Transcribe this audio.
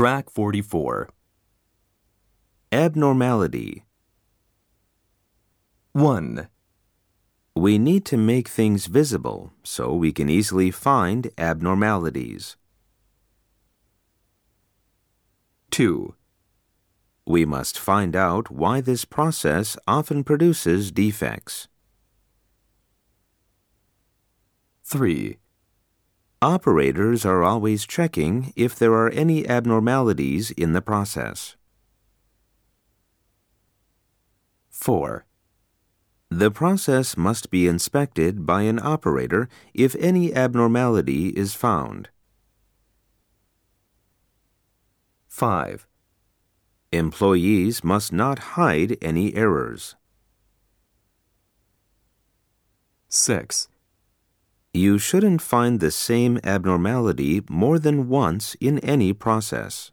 Track 44. Abnormality. 1, We need to make things visible so we can easily find abnormalities. 2, We must find out why this process often produces defects. 3, Operators are always checking if there are any abnormalities in the process. 4, The process must be inspected by an operator if any abnormality is found. 5, Employees must not hide any errors. 6, You shouldn't find the same abnormality more than once in any process.